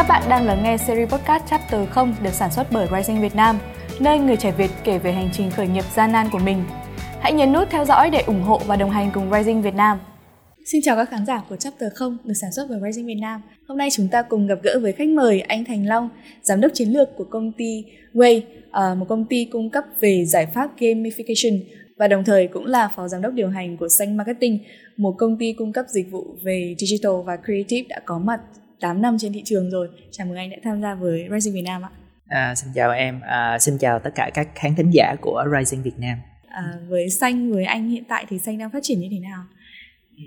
Các bạn đang lắng nghe series podcast Chapter 0 được sản xuất bởi Rising Việt Nam, nơi người trẻ Việt kể về hành trình khởi nghiệp gian nan của mình. Hãy nhấn nút theo dõi để ủng hộ và đồng hành cùng Rising Việt Nam. Xin chào các khán giả của Chapter 0 được sản xuất bởi Rising Việt Nam. Hôm nay chúng ta cùng gặp gỡ với khách mời anh Thành Long, giám đốc chiến lược của công ty Way, à, một công ty cung cấp về giải pháp gamification và đồng thời cũng là phó giám đốc điều hành của Xanh Marketing, một công ty cung cấp dịch vụ về digital và creative đã có mặt 8 năm trên thị trường rồi. Chào mừng anh đã tham gia với Rising Việt Nam ạ. À, xin chào em, à, xin chào tất cả các khán thính giả của Rising Việt Nam. À, với Xanh, với anh hiện tại thì Xanh đang phát triển như thế nào?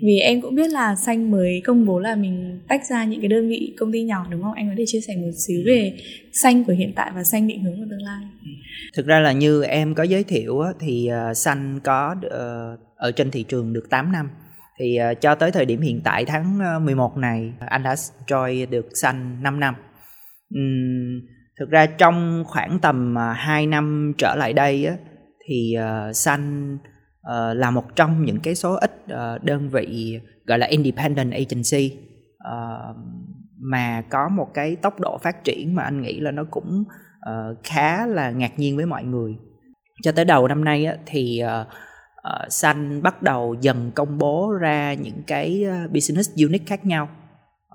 Vì em cũng biết là Xanh mới công bố là mình tách ra những cái đơn vị công ty nhỏ đúng không? Anh có thể chia sẻ một xíu về Xanh của hiện tại và Xanh định hướng của tương lai. Thực ra là như em có giới thiệu thì uh, Xanh có uh, ở trên thị trường được 8 năm. Thì uh, cho tới thời điểm hiện tại tháng ờ, uh, 11 này anh đã join được Xanh 5 năm. um, thực ra trong khoảng tầm ờ, uh, 2 năm trở lại đây á, thì uh, Xanh uh, là một trong những cái số ít uh, đơn vị gọi là independent agency uh, mà có một cái tốc độ phát triển mà anh nghĩ là nó cũng uh, khá là ngạc nhiên với mọi người cho tới đầu năm nay á, thì uh, uh, Xanh bắt đầu dần công bố ra những cái ờ, business unit khác nhau.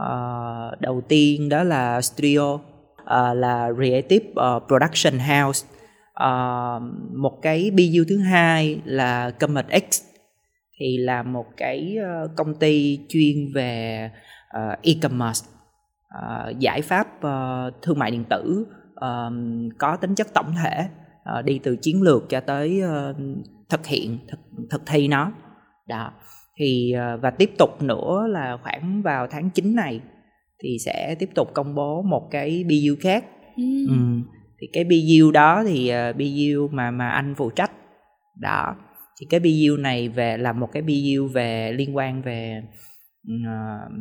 Uh, đầu tiên đó là studio uh, là creative uh, production house. Uh, một cái BU thứ hai là Comet X thì là một cái công ty chuyên về uh, e-commerce. Uh, giải pháp uh, thương mại điện tử uh, có tính chất tổng thể uh, đi từ chiến lược cho tới uh, thực hiện thực, thực thi nó. Đó. Thì uh, và tiếp tục nữa là khoảng vào tháng 9 này thì sẽ tiếp tục công bố một cái BU khác. Ừ. Ừ. Thì cái BU đó thì uh, BU mà mà anh phụ trách. Đó. Thì cái BU này về là một cái BU về liên quan về uh,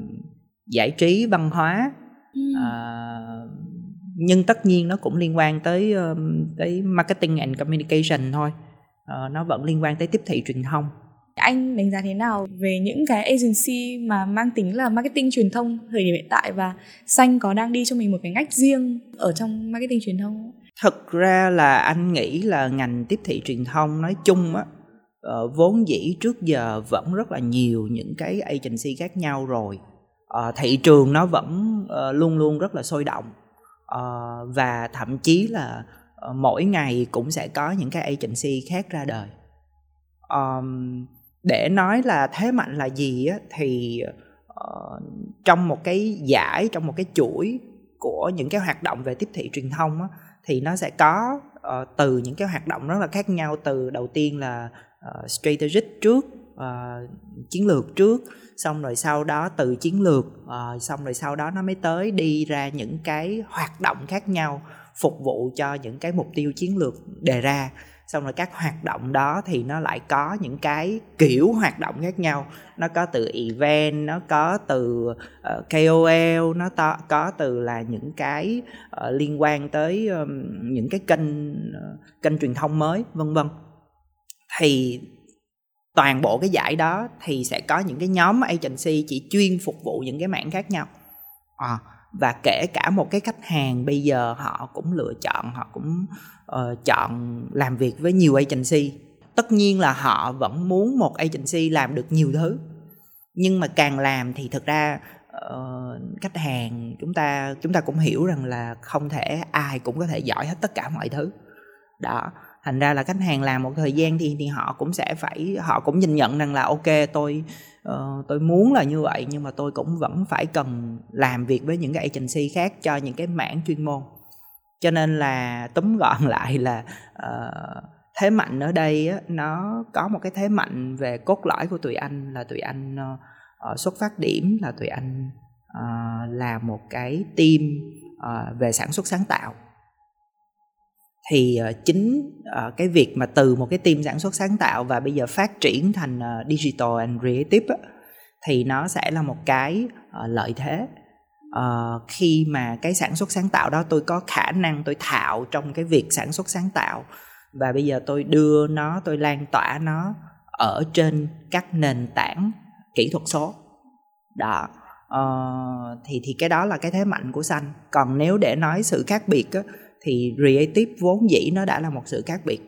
giải trí văn hóa. Uh, nhưng tất nhiên nó cũng liên quan tới uh, tới marketing and communication thôi uh, nó vẫn liên quan tới tiếp thị truyền thông. Anh đánh giá thế nào về những cái agency mà mang tính là marketing truyền thông thời điểm hiện tại và xanh có đang đi cho mình một cái ngách riêng ở trong marketing truyền thông thực ra là anh nghĩ là ngành tiếp thị truyền thông nói chung á uh, vốn dĩ trước giờ vẫn rất là nhiều những cái agency khác nhau rồi. Uh, thị trường nó vẫn luôn luôn rất là sôi động. Và thậm chí là Ờ, mỗi ngày cũng sẽ có những cái agency khác ra đời. Um, để nói là thế mạnh là gì á, thì uh, trong một cái giải trong một cái chuỗi của những cái hoạt động về tiếp thị truyền thông á, thì nó sẽ có uh, từ những cái hoạt động rất là khác nhau từ đầu tiên là uh, strategic trước uh, chiến lược trước xong rồi sau đó từ chiến lược uh, xong rồi sau đó nó mới tới đi ra những cái hoạt động khác nhau phục vụ cho những cái mục tiêu chiến lược đề ra. Xong rồi các hoạt động đó thì nó lại có những cái kiểu hoạt động khác nhau. Nó có từ event nó có từ ờ, uh, KOL nó to, có từ là những cái uh, liên quan tới um, những cái kênh uh, kênh truyền thông mới vân vân. Thì toàn bộ cái giải đó thì sẽ có những cái nhóm agency chỉ chuyên phục vụ những cái mảng khác nhau. À, và kể cả một cái khách hàng bây giờ họ cũng lựa chọn họ cũng uh, chọn làm việc với nhiều agency. Tất nhiên là họ vẫn muốn một agency làm được nhiều thứ. Nhưng mà càng làm thì thực ra uh, khách hàng chúng ta chúng ta cũng hiểu rằng là không thể ai cũng có thể giỏi hết tất cả mọi thứ. Đó thành ra là khách hàng làm một thời gian thì thì họ cũng sẽ phải họ cũng nhìn nhận rằng là ok tôi uh, tôi muốn là như vậy nhưng mà tôi cũng vẫn phải cần làm việc với những cái agency khác cho những cái mảng chuyên môn. Cho nên là túm gọn lại là uh, thế mạnh ở đây á, nó có một cái thế mạnh về cốt lõi của tụi anh là tụi anh uh, xuất phát điểm là tụi anh uh, là một cái team uh, về sản xuất sáng tạo thì ờ, chính ờ, cái việc mà từ một cái team sản xuất sáng tạo và bây giờ phát triển thành ờ, digital and creative thì nó sẽ là một cái lợi thế. Khi mà cái sản xuất sáng tạo đó tôi có khả năng tôi thạo trong cái việc sản xuất sáng tạo và bây giờ tôi đưa nó tôi lan tỏa nó ở trên các nền tảng kỹ thuật số. Đó uh, thì thì cái đó là cái thế mạnh của xanh. Còn nếu để nói sự khác biệt á, thì creative vốn dĩ nó đã là một sự khác biệt.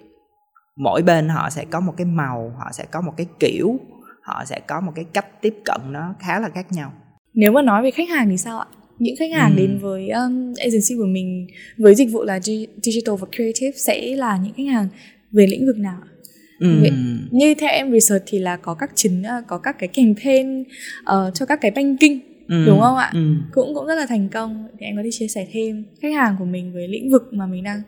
Mỗi bên họ sẽ có một cái màu họ sẽ có một cái kiểu họ sẽ có một cái cách tiếp cận nó khá là khác nhau. Nếu mà nói về khách hàng thì sao ạ? Những khách hàng ừ. đến với um, agency của mình với dịch vụ là digital và creative sẽ là những khách hàng về lĩnh vực nào ừ. như theo em research thì là có các chiến ờ, có các cái campaign uh, cho các cái banking ừ. đúng không ạ ừ. cũng cũng rất là thành công thì anh có thể chia sẻ thêm khách hàng của mình với lĩnh vực mà mình đang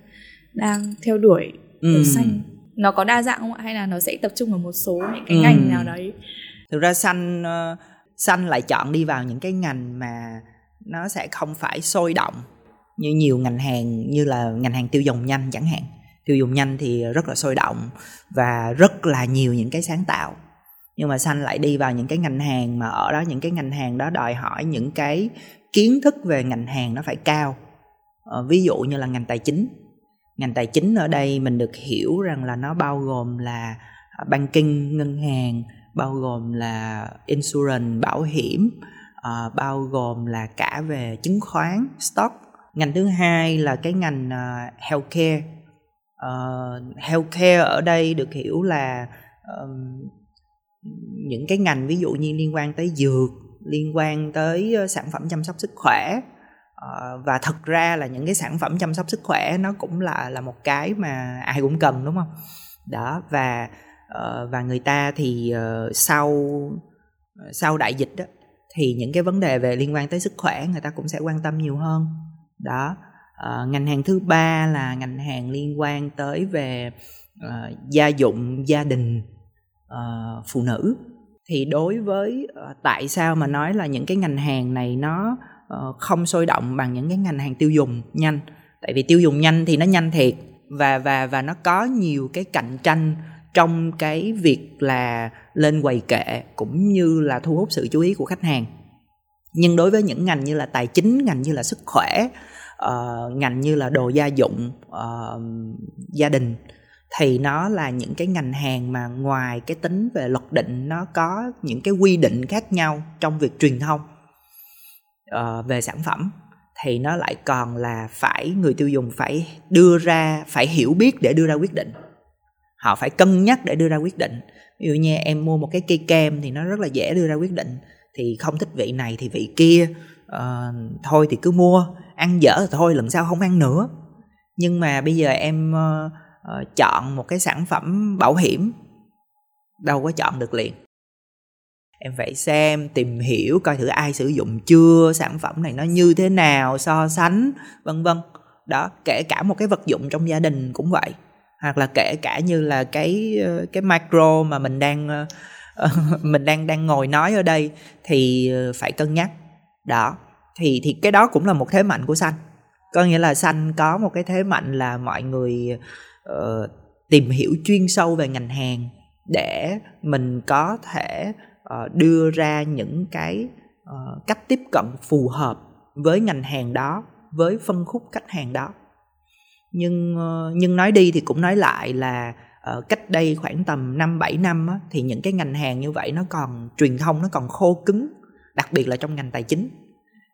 đang theo đuổi ừ. xanh nó có đa dạng không ạ hay là nó sẽ tập trung vào một số những cái ừ. ngành nào đấy thực ra xanh xanh lại chọn đi vào những cái ngành mà nó sẽ không phải sôi động như nhiều ngành hàng như là ngành hàng tiêu dùng nhanh chẳng hạn tiêu dùng nhanh thì rất là sôi động và rất là nhiều những cái sáng tạo nhưng mà xanh lại đi vào những cái ngành hàng mà ở đó những cái ngành hàng đó đòi hỏi những cái kiến thức về ngành hàng nó phải cao. Ờ, ví dụ như là ngành tài chính. Ngành tài chính ở đây mình được hiểu rằng là nó bao gồm là à, banking ngân hàng bao gồm là insurance bảo hiểm uh, bao gồm là cả về chứng khoán stock. Ngành thứ hai là cái ngành uh, healthcare. Uh, healthcare ở đây được hiểu là um, những cái ngành ví dụ như liên quan tới dược liên quan tới sản phẩm chăm sóc sức khỏe ờ, và thật ra là những cái sản phẩm chăm sóc sức khỏe nó cũng là là một cái mà ai cũng cần đúng không? Đó và ờ, và người ta thì ờ, sau sau đại dịch đó thì những cái vấn đề về liên quan tới sức khỏe người ta cũng sẽ quan tâm nhiều hơn. Đó ngành hàng thứ ba là ngành hàng liên quan tới về uh, gia dụng gia đình uh, phụ nữ. Thì đối với uh, tại sao mà nói là những cái ngành hàng này nó uh, không sôi động bằng những cái ngành hàng tiêu dùng nhanh? Tại vì tiêu dùng nhanh thì nó nhanh thiệt và và và nó có nhiều cái cạnh tranh trong cái việc là lên quầy kệ cũng như là thu hút sự chú ý của khách hàng. Nhưng đối với những ngành như là tài chính ngành như là sức khỏe uh, ngành như là đồ gia dụng uh, gia đình thì nó là những cái ngành hàng mà ngoài cái tính về luật định nó có những cái quy định khác nhau trong việc truyền thông uh, về sản phẩm. Thì nó lại còn là phải người tiêu dùng phải đưa ra phải hiểu biết để đưa ra quyết định. Họ phải cân nhắc để đưa ra quyết định. Ví dụ như em mua một cái cây kem thì nó rất là dễ đưa ra quyết định thì không thích vị này thì vị kia uh, thôi thì cứ mua ăn dở thì thôi lần sau không ăn nữa. Nhưng mà bây giờ em uh, uh, chọn một cái sản phẩm bảo hiểm. Đâu có chọn được liền. Em phải xem tìm hiểu coi thử ai sử dụng chưa sản phẩm này nó như thế nào so sánh vân vân. Đó kể cả một cái vật dụng trong gia đình cũng vậy. Hoặc là kể cả như là cái ờ, cái micro mà mình đang ờ, mình đang đang ngồi nói ở đây thì phải cân nhắc. Đó thì thì cái đó cũng là một thế mạnh của xanh. Có nghĩa là xanh có một cái thế mạnh là mọi người uh, tìm hiểu chuyên sâu về ngành hàng để mình có thể uh, đưa ra những cái uh, cách tiếp cận phù hợp với ngành hàng đó với phân khúc khách hàng đó nhưng uh, nhưng nói đi thì cũng nói lại là uh, cách đây khoảng tầm 5 7 năm á, thì những cái ngành hàng như vậy nó còn truyền thông nó còn khô cứng, đặc biệt là trong ngành tài chính.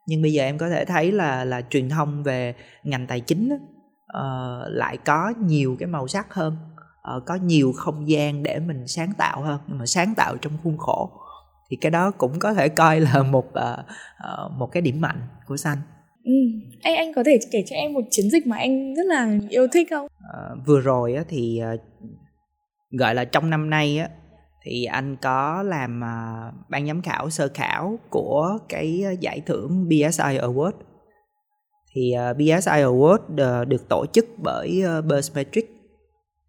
Nhưng bây giờ em có thể thấy là là truyền thông về ngành tài chính á, uh, lại có nhiều cái màu sắc hơn, uh, có nhiều không gian để mình sáng tạo hơn, nhưng mà sáng tạo trong khuôn khổ thì cái đó cũng có thể coi là một uh, uh, một cái điểm mạnh của xanh Ừ. Anh anh có thể kể cho em một chiến dịch mà anh rất là yêu thích không? À, vừa rồi á, thì gọi là trong năm nay á thì anh có làm uh, ban giám khảo sơ khảo của cái giải thưởng BSI Award. Thì ờ, uh, BSI Award uh, được tổ chức bởi ờ, uh, Buzzmetric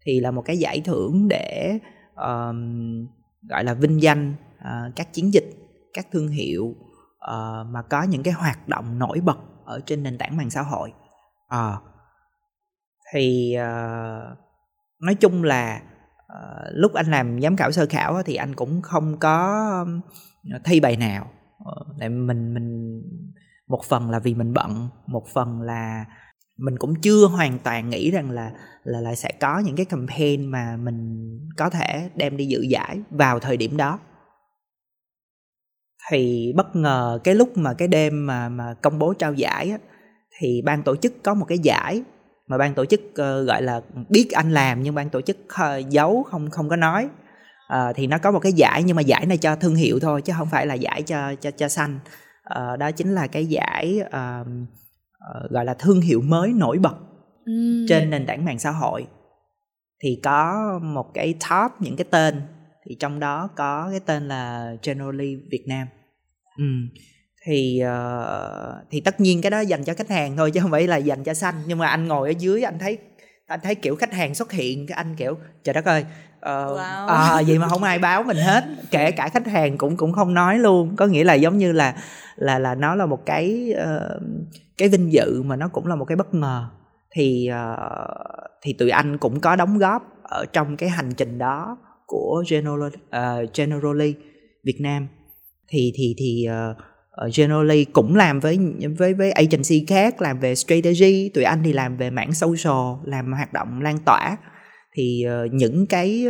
thì là một cái giải thưởng để uh, gọi là vinh danh uh, các chiến dịch, các thương hiệu uh, mà có những cái hoạt động nổi bật ở trên nền tảng mạng xã hội. Uh, thì uh, nói chung là uh, lúc anh làm giám khảo sơ khảo thì anh cũng không có thi bài nào. Để mình mình một phần là vì mình bận một phần là mình cũng chưa hoàn toàn nghĩ rằng là là là sẽ có những cái campaign mà mình có thể đem đi dự giải vào thời điểm đó. Thì bất ngờ cái lúc mà cái đêm mà mà công bố trao giải á, thì ban tổ chức có một cái giải mà ban tổ chức uh, gọi là biết anh làm nhưng ban tổ chức uh, giấu không không có nói. Uh, thì nó có một cái giải nhưng mà giải này cho thương hiệu thôi chứ không phải là giải cho cho cho xanh uh, đó chính là cái giải uh, uh, gọi là thương hiệu mới nổi bật mm. trên nền tảng mạng xã hội thì có một cái top những cái tên thì trong đó có cái tên là Generally Việt Nam ừ. thì uh, thì tất nhiên cái đó dành cho khách hàng thôi chứ không phải là dành cho xanh nhưng mà anh ngồi ở dưới anh thấy anh thấy kiểu khách hàng xuất hiện cái anh kiểu trời đất ơi uh, wow. à, vậy mà không ai báo mình hết. Kể cả khách hàng cũng cũng không nói luôn. Có nghĩa là giống như là là là nó là một cái uh, cái vinh dự mà nó cũng là một cái bất ngờ. Thì uh, thì tụi anh cũng có đóng góp ở trong cái hành trình đó của General, uh, Generally Việt Nam. Thì thì thì uh, Ờ, Generally cũng làm với với với agency khác làm về strategy tụi anh thì làm về mảng social làm hoạt động lan tỏa. Thì uh, những cái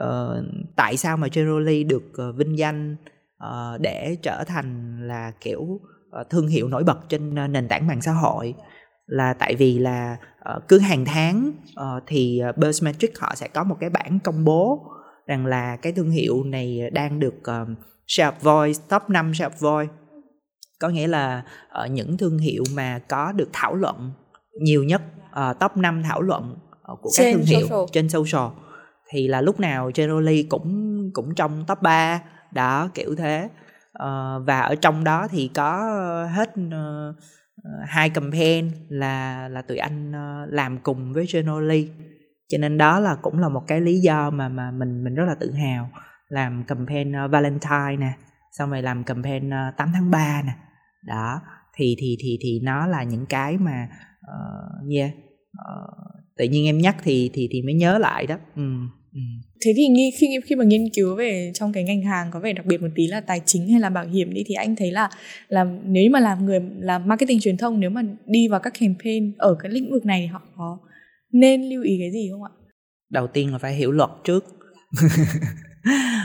uh, tại sao mà Generally được uh, vinh danh uh, để trở thành là kiểu uh, thương hiệu nổi bật trên uh, nền tảng mạng xã hội là tại vì là uh, cứ hàng tháng uh, thì uh, Buzzmetrics họ sẽ có một cái bảng công bố rằng là cái thương hiệu này đang được uh, Sharp Voice top 5 Sharp Voice có nghĩa là uh, những thương hiệu mà có được thảo luận nhiều nhất uh, top 5 thảo luận uh, của trên các thương hiệu social. trên social thì là lúc nào Generally cũng cũng trong top 3 đó kiểu thế. Uh, và ở trong đó thì có hết uh, hai campaign là là tụi anh uh, làm cùng với Generally cho nên đó là cũng là một cái lý do mà mà mình mình rất là tự hào làm campaign uh, Valentine nè xong rồi làm campaign uh, 8 tháng 3 nè đó thì thì thì thì nó là những cái mà uh, yeah uh, tự nhiên em nhắc thì thì thì mới nhớ lại đó ừ. Ừ. Thế thì nghi khi khi mà nghiên cứu về trong cái ngành hàng có vẻ đặc biệt một tí là tài chính hay là bảo hiểm đi thì anh thấy là là nếu mà làm người làm marketing truyền thông nếu mà đi vào các campaign ở cái lĩnh vực này thì họ có nên lưu ý cái gì không ạ? Đầu tiên là phải hiểu luật trước.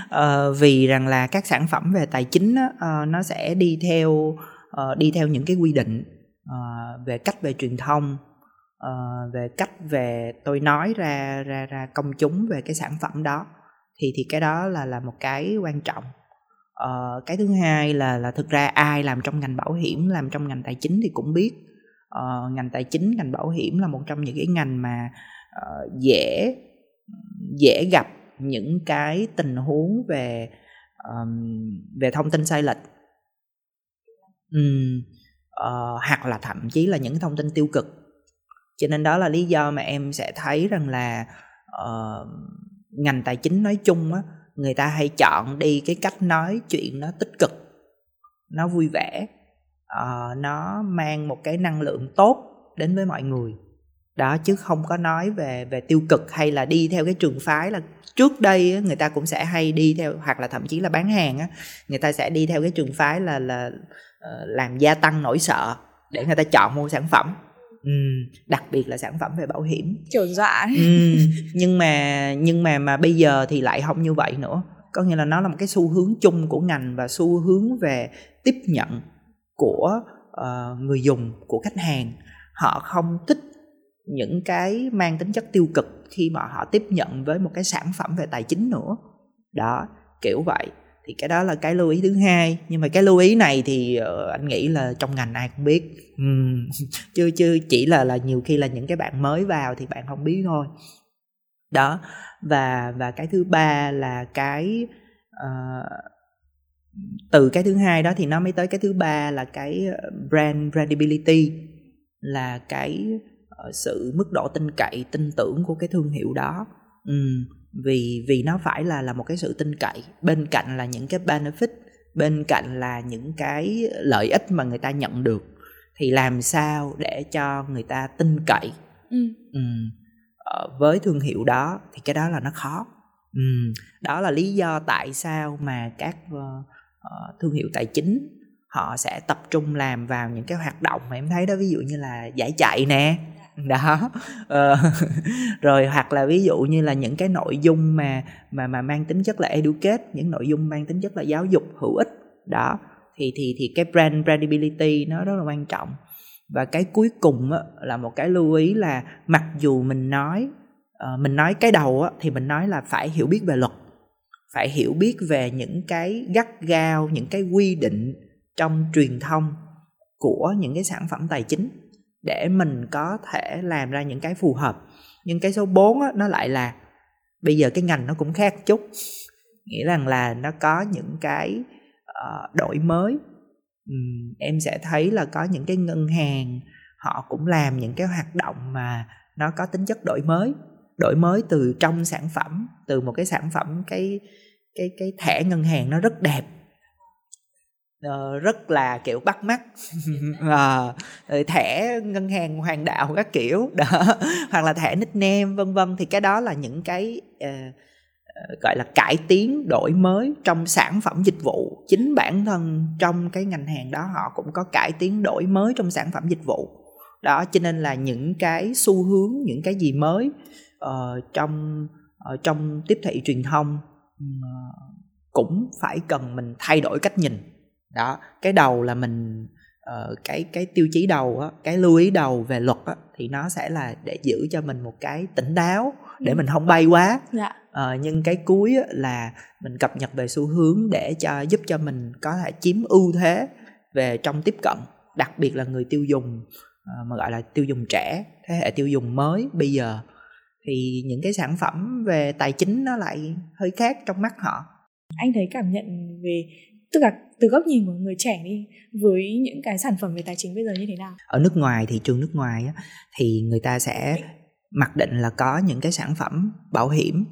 uh, vì rằng là các sản phẩm về tài chính uh, nó sẽ đi theo uh, đi theo những cái quy định uh, về cách về truyền thông uh, về cách về tôi nói ra ra ra công chúng về cái sản phẩm đó thì thì cái đó là là một cái quan trọng. Uh, cái thứ hai là là thực ra ai làm trong ngành bảo hiểm làm trong ngành tài chính thì cũng biết uh, ngành tài chính ngành bảo hiểm là một trong những cái ngành mà uh, dễ dễ gặp những cái tình huống về um, về thông tin sai lệch um, uh, hoặc là thậm chí là những thông tin tiêu cực. Cho nên đó là lý do mà em sẽ thấy rằng là uh, ngành tài chính nói chung á người ta hay chọn đi cái cách nói chuyện nó tích cực nó vui vẻ uh, nó mang một cái năng lượng tốt đến với mọi người đó chứ không có nói về về tiêu cực hay là đi theo cái trường phái là trước đây người ta cũng sẽ hay đi theo hoặc là thậm chí là bán hàng á người ta sẽ đi theo cái trường phái là là uh, làm gia tăng nỗi sợ để người ta chọn mua sản phẩm. Ừ, đặc biệt là sản phẩm về bảo hiểm. Kiểu dọa ừ, nhưng mà nhưng mà mà bây giờ thì lại không như vậy nữa. Có nghĩa là nó là một cái xu hướng chung của ngành và xu hướng về tiếp nhận của uh, người dùng của khách hàng. Họ không thích những cái mang tính chất tiêu cực khi mà họ tiếp nhận với một cái sản phẩm về tài chính nữa. Đó kiểu vậy. Thì cái đó là cái lưu ý thứ hai. Nhưng mà cái lưu ý này thì uh, anh nghĩ là trong ngành ai cũng biết. Uhm. chứ chứ chỉ là là nhiều khi là những cái bạn mới vào thì bạn không biết thôi. Đó và và cái thứ ba là cái uh, từ cái thứ hai đó thì nó mới tới cái thứ ba là cái ờ, brand brandability là cái sự mức độ tin cậy tin tưởng của cái thương hiệu đó um, vì vì nó phải là là một cái sự tin cậy bên cạnh là những cái benefit bên cạnh là những cái lợi ích mà người ta nhận được thì làm sao để cho người ta tin cậy ừ. Ừ. với thương hiệu đó thì cái đó là nó khó ừ. đó là lý do tại sao mà các uh, uh, thương hiệu tài chính họ sẽ tập trung làm vào những cái hoạt động mà em thấy đó ví dụ như là giải chạy nè đó. Ờ, rồi hoặc là ví dụ như là những cái nội dung mà mà mà mang tính chất là educate những nội dung mang tính chất là giáo dục hữu ích. Đó. Thì thì thì cái brand brandability nó rất là quan trọng. Và cái cuối cùng á, là một cái lưu ý là mặc dù mình nói uh, mình nói cái đầu á, thì mình nói là phải hiểu biết về luật. Phải hiểu biết về những cái gắt gao những cái quy định trong truyền thông của những cái sản phẩm tài chính để mình có thể làm ra những cái phù hợp. Nhưng cái số 4 á, nó lại là bây giờ cái ngành nó cũng khác chút. Nghĩa rằng là nó có những cái uh, đổi mới. Um, em sẽ thấy là có những cái ngân hàng họ cũng làm những cái hoạt động mà nó có tính chất đổi mới. Đổi mới từ trong sản phẩm từ một cái sản phẩm cái cái cái thẻ ngân hàng nó rất đẹp uh, rất là kiểu bắt mắt. À, thẻ ngân hàng hoàng đạo các kiểu đó. Hoặc là thẻ nickname vân vân. Thì cái đó là những cái uh, gọi là cải tiến đổi mới trong sản phẩm dịch vụ. Chính bản thân trong cái ngành hàng đó họ cũng có cải tiến đổi mới trong sản phẩm dịch vụ. Đó cho nên là những cái xu hướng những cái gì mới uh, trong uh, trong tiếp thị truyền thông uh, cũng phải cần mình thay đổi cách nhìn đó cái đầu là mình uh, cái cái tiêu chí đầu á cái lưu ý đầu về luật á thì nó sẽ là để giữ cho mình một cái tỉnh táo để ừ. mình không bay quá dạ. uh, nhưng cái cuối á, là mình cập nhật về xu hướng để cho giúp cho mình có thể chiếm ưu thế về trong tiếp cận đặc biệt là người tiêu dùng uh, mà gọi là tiêu dùng trẻ thế hệ tiêu dùng mới bây giờ thì những cái sản phẩm về tài chính nó lại hơi khác trong mắt họ anh thấy cảm nhận về tức là từ góc nhìn của người trẻ đi với những cái sản phẩm về tài chính bây giờ như thế nào? Ở nước ngoài thị trường nước ngoài á, thì người ta sẽ mặc định là có những cái sản phẩm bảo hiểm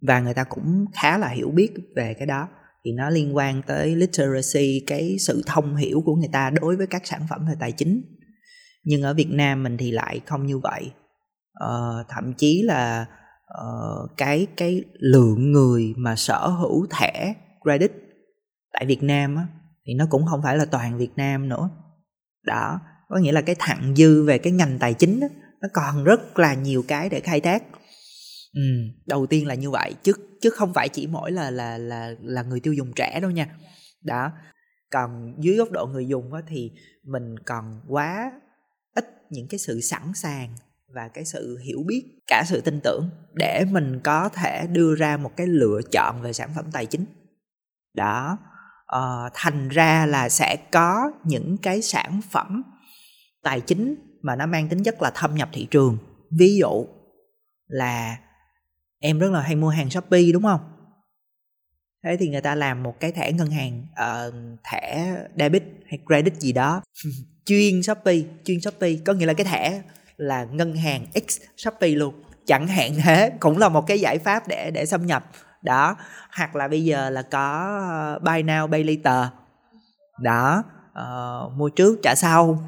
và người ta cũng khá là hiểu biết về cái đó. Thì nó liên quan tới literacy cái sự thông hiểu của người ta đối với các sản phẩm về tài chính. Nhưng ở Việt Nam mình thì lại không như vậy. Uh, thậm chí là uh, cái cái lượng người mà sở hữu thẻ credit tại Việt Nam á, thì nó cũng không phải là toàn Việt Nam nữa. Đó có nghĩa là cái thặng dư về cái ngành tài chính á, nó còn rất là nhiều cái để khai thác. Ừ, đầu tiên là như vậy chứ chứ không phải chỉ mỗi là là là là người tiêu dùng trẻ đâu nha. Đó còn dưới góc độ người dùng á, thì mình còn quá ít những cái sự sẵn sàng và cái sự hiểu biết cả sự tin tưởng để mình có thể đưa ra một cái lựa chọn về sản phẩm tài chính. Đó uh, thành ra là sẽ có những cái sản phẩm tài chính mà nó mang tính chất là thâm nhập thị trường. Ví dụ là em rất là hay mua hàng shopee đúng không? Thế thì người ta làm một cái thẻ ngân hàng uh, thẻ debit hay credit gì đó. Chuyên shopee chuyên shopee. Có nghĩa là cái thẻ là ngân hàng x shopee luôn. Chẳng hạn thế cũng là một cái giải pháp để để xâm nhập đó. Hoặc là bây giờ là có ờ, buy now pay later. Đó. Uh, mua trước trả sau.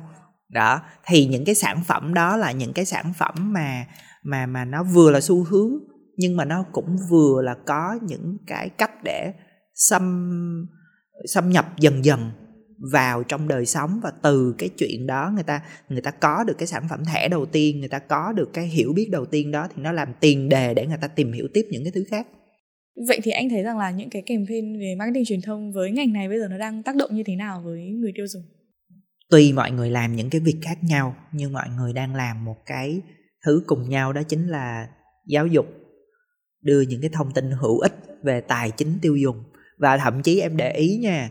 Đó. Thì những cái sản phẩm đó là những cái sản phẩm mà mà mà nó vừa là xu hướng nhưng mà nó cũng vừa là có những cái cách để xâm xâm nhập dần dần vào trong đời sống. Và từ cái chuyện đó người ta người ta có được cái sản phẩm thẻ đầu tiên người ta có được cái hiểu biết đầu tiên đó thì nó làm tiền đề để người ta tìm hiểu tiếp những cái thứ khác vậy thì anh thấy rằng là những cái campaign về marketing truyền thông với ngành này bây giờ nó đang tác động như thế nào với người tiêu dùng? Tùy mọi người làm những cái việc khác nhau, nhưng mọi người đang làm một cái thứ cùng nhau, đó chính là giáo dục, đưa những cái thông tin hữu ích về tài chính tiêu dùng. Và thậm chí em để ý nha,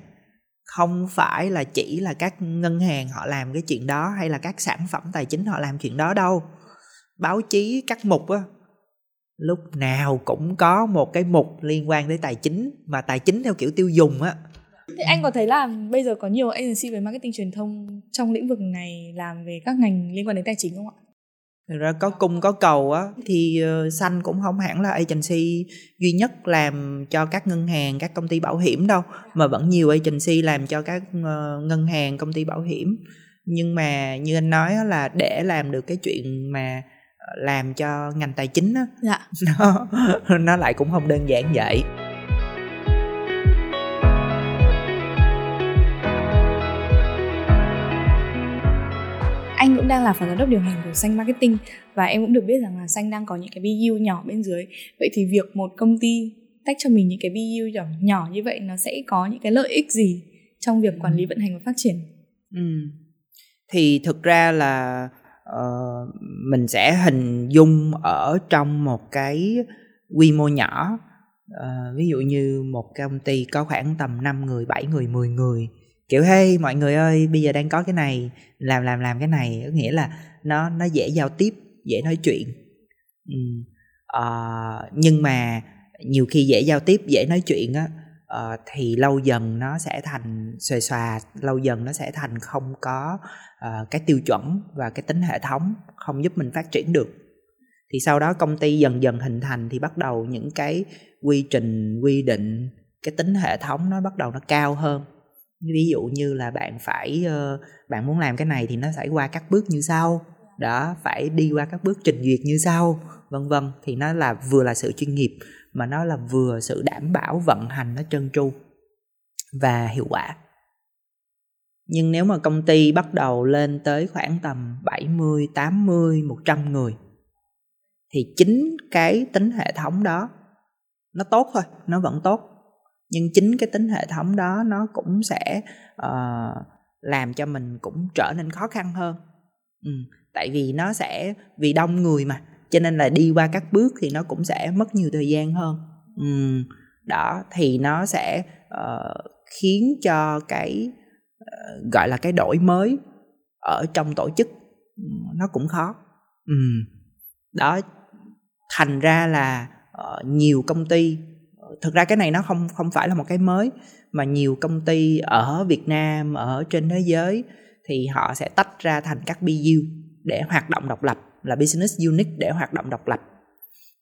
không phải là chỉ là các ngân hàng họ làm cái chuyện đó, hay là các sản phẩm tài chính họ làm chuyện đó đâu. Báo chí các mục á lúc nào cũng có một cái mục liên quan tới tài chính mà tài chính theo kiểu tiêu dùng á thì anh có thấy là bây giờ có nhiều agency về marketing truyền thông trong lĩnh vực này làm về các ngành liên quan đến tài chính không ạ? Thực ra có cung có cầu á thì xanh cũng không hẳn là agency duy nhất làm cho các ngân hàng, các công ty bảo hiểm đâu mà vẫn nhiều agency làm cho các uh, ngân hàng, công ty bảo hiểm. Nhưng mà như anh nói là để làm được cái chuyện mà ờ, làm cho ngành tài chính á dạ. nó nó lại cũng không đơn giản vậy. anh cũng đang là phó giám đốc điều hành của xanh marketing và em cũng được biết rằng là xanh đang có những cái BU nhỏ bên dưới vậy thì việc một công ty tách cho mình những cái BU nhỏ nhỏ như vậy nó sẽ có những cái lợi ích gì trong việc quản lý vận hành và phát triển ừ. thì thực ra là uh, mình sẽ hình dung ở trong một cái quy mô nhỏ. Uh, ví dụ như một công ty có khoảng tầm 5 người 7 người 10 người. Kiểu hey mọi người ơi bây giờ đang có cái này làm làm làm cái này. Có nghĩa là nó nó dễ giao tiếp dễ nói chuyện. Ừ. uh, nhưng mà nhiều khi dễ giao tiếp dễ nói chuyện á uh, thì lâu dần nó sẽ thành xòe xòa lâu dần nó sẽ thành không có uh, cái tiêu chuẩn và cái tính hệ thống không giúp mình phát triển được. Thì sau đó công ty dần dần hình thành thì bắt đầu những cái quy trình quy định cái tính hệ thống nó bắt đầu nó cao hơn. Ví dụ như là bạn phải uh, bạn muốn làm cái này thì nó phải qua các bước như sau. Đó phải đi qua các bước trình duyệt như sau vân vân thì nó là vừa là sự chuyên nghiệp mà nó là vừa sự đảm bảo vận hành nó trơn tru và hiệu quả nhưng nếu mà công ty bắt đầu lên tới khoảng tầm 70, 80, 100 người thì chính cái tính hệ thống đó nó tốt thôi, nó vẫn tốt. Nhưng chính cái tính hệ thống đó nó cũng sẽ uh, làm cho mình cũng trở nên khó khăn hơn. Ừ, tại vì nó sẽ vì đông người mà cho nên là đi qua các bước thì nó cũng sẽ mất nhiều thời gian hơn ừ, đó thì nó sẽ uh, khiến cho cái uh, gọi là cái đổi mới ở trong tổ chức nó cũng khó ừ. đó thành ra là uh, nhiều công ty thực ra cái này nó không không phải là một cái mới mà nhiều công ty ở Việt Nam ở trên thế giới thì họ sẽ tách ra thành các BU để hoạt động độc lập là business unit để hoạt động độc lập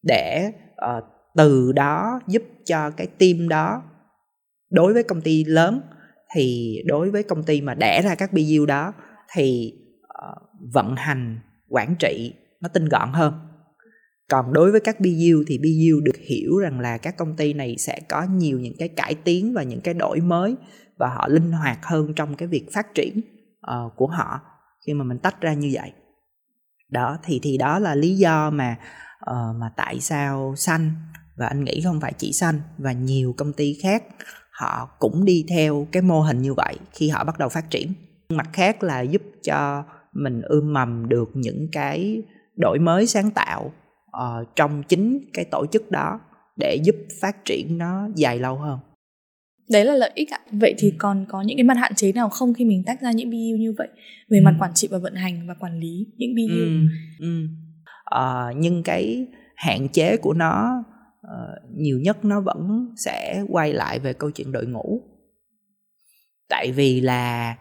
để uh, từ đó giúp cho cái team đó đối với công ty lớn. Thì đối với công ty mà đẻ ra các BU đó thì uh, vận hành quản trị nó tinh gọn hơn. Còn đối với các BU thì BU được hiểu rằng là các công ty này sẽ có nhiều những cái cải tiến và những cái đổi mới và họ linh hoạt hơn trong cái việc phát triển uh, của họ khi mà mình tách ra như vậy đó thì thì đó là lý do mà uh, mà tại sao xanh và anh nghĩ không phải chỉ xanh và nhiều công ty khác họ cũng đi theo cái mô hình như vậy khi họ bắt đầu phát triển. Mặt khác là giúp cho mình ươm mầm được những cái đổi mới sáng tạo uh, trong chính cái tổ chức đó để giúp phát triển nó dài lâu hơn đấy là lợi ích ạ vậy thì ừ. còn có những cái mặt hạn chế nào không khi mình tách ra những BU như vậy về ừ. mặt quản trị và vận hành và quản lý những BU ừ. Ừ. À, nhưng cái hạn chế của nó uh, nhiều nhất nó vẫn sẽ quay lại về câu chuyện đội ngũ tại vì là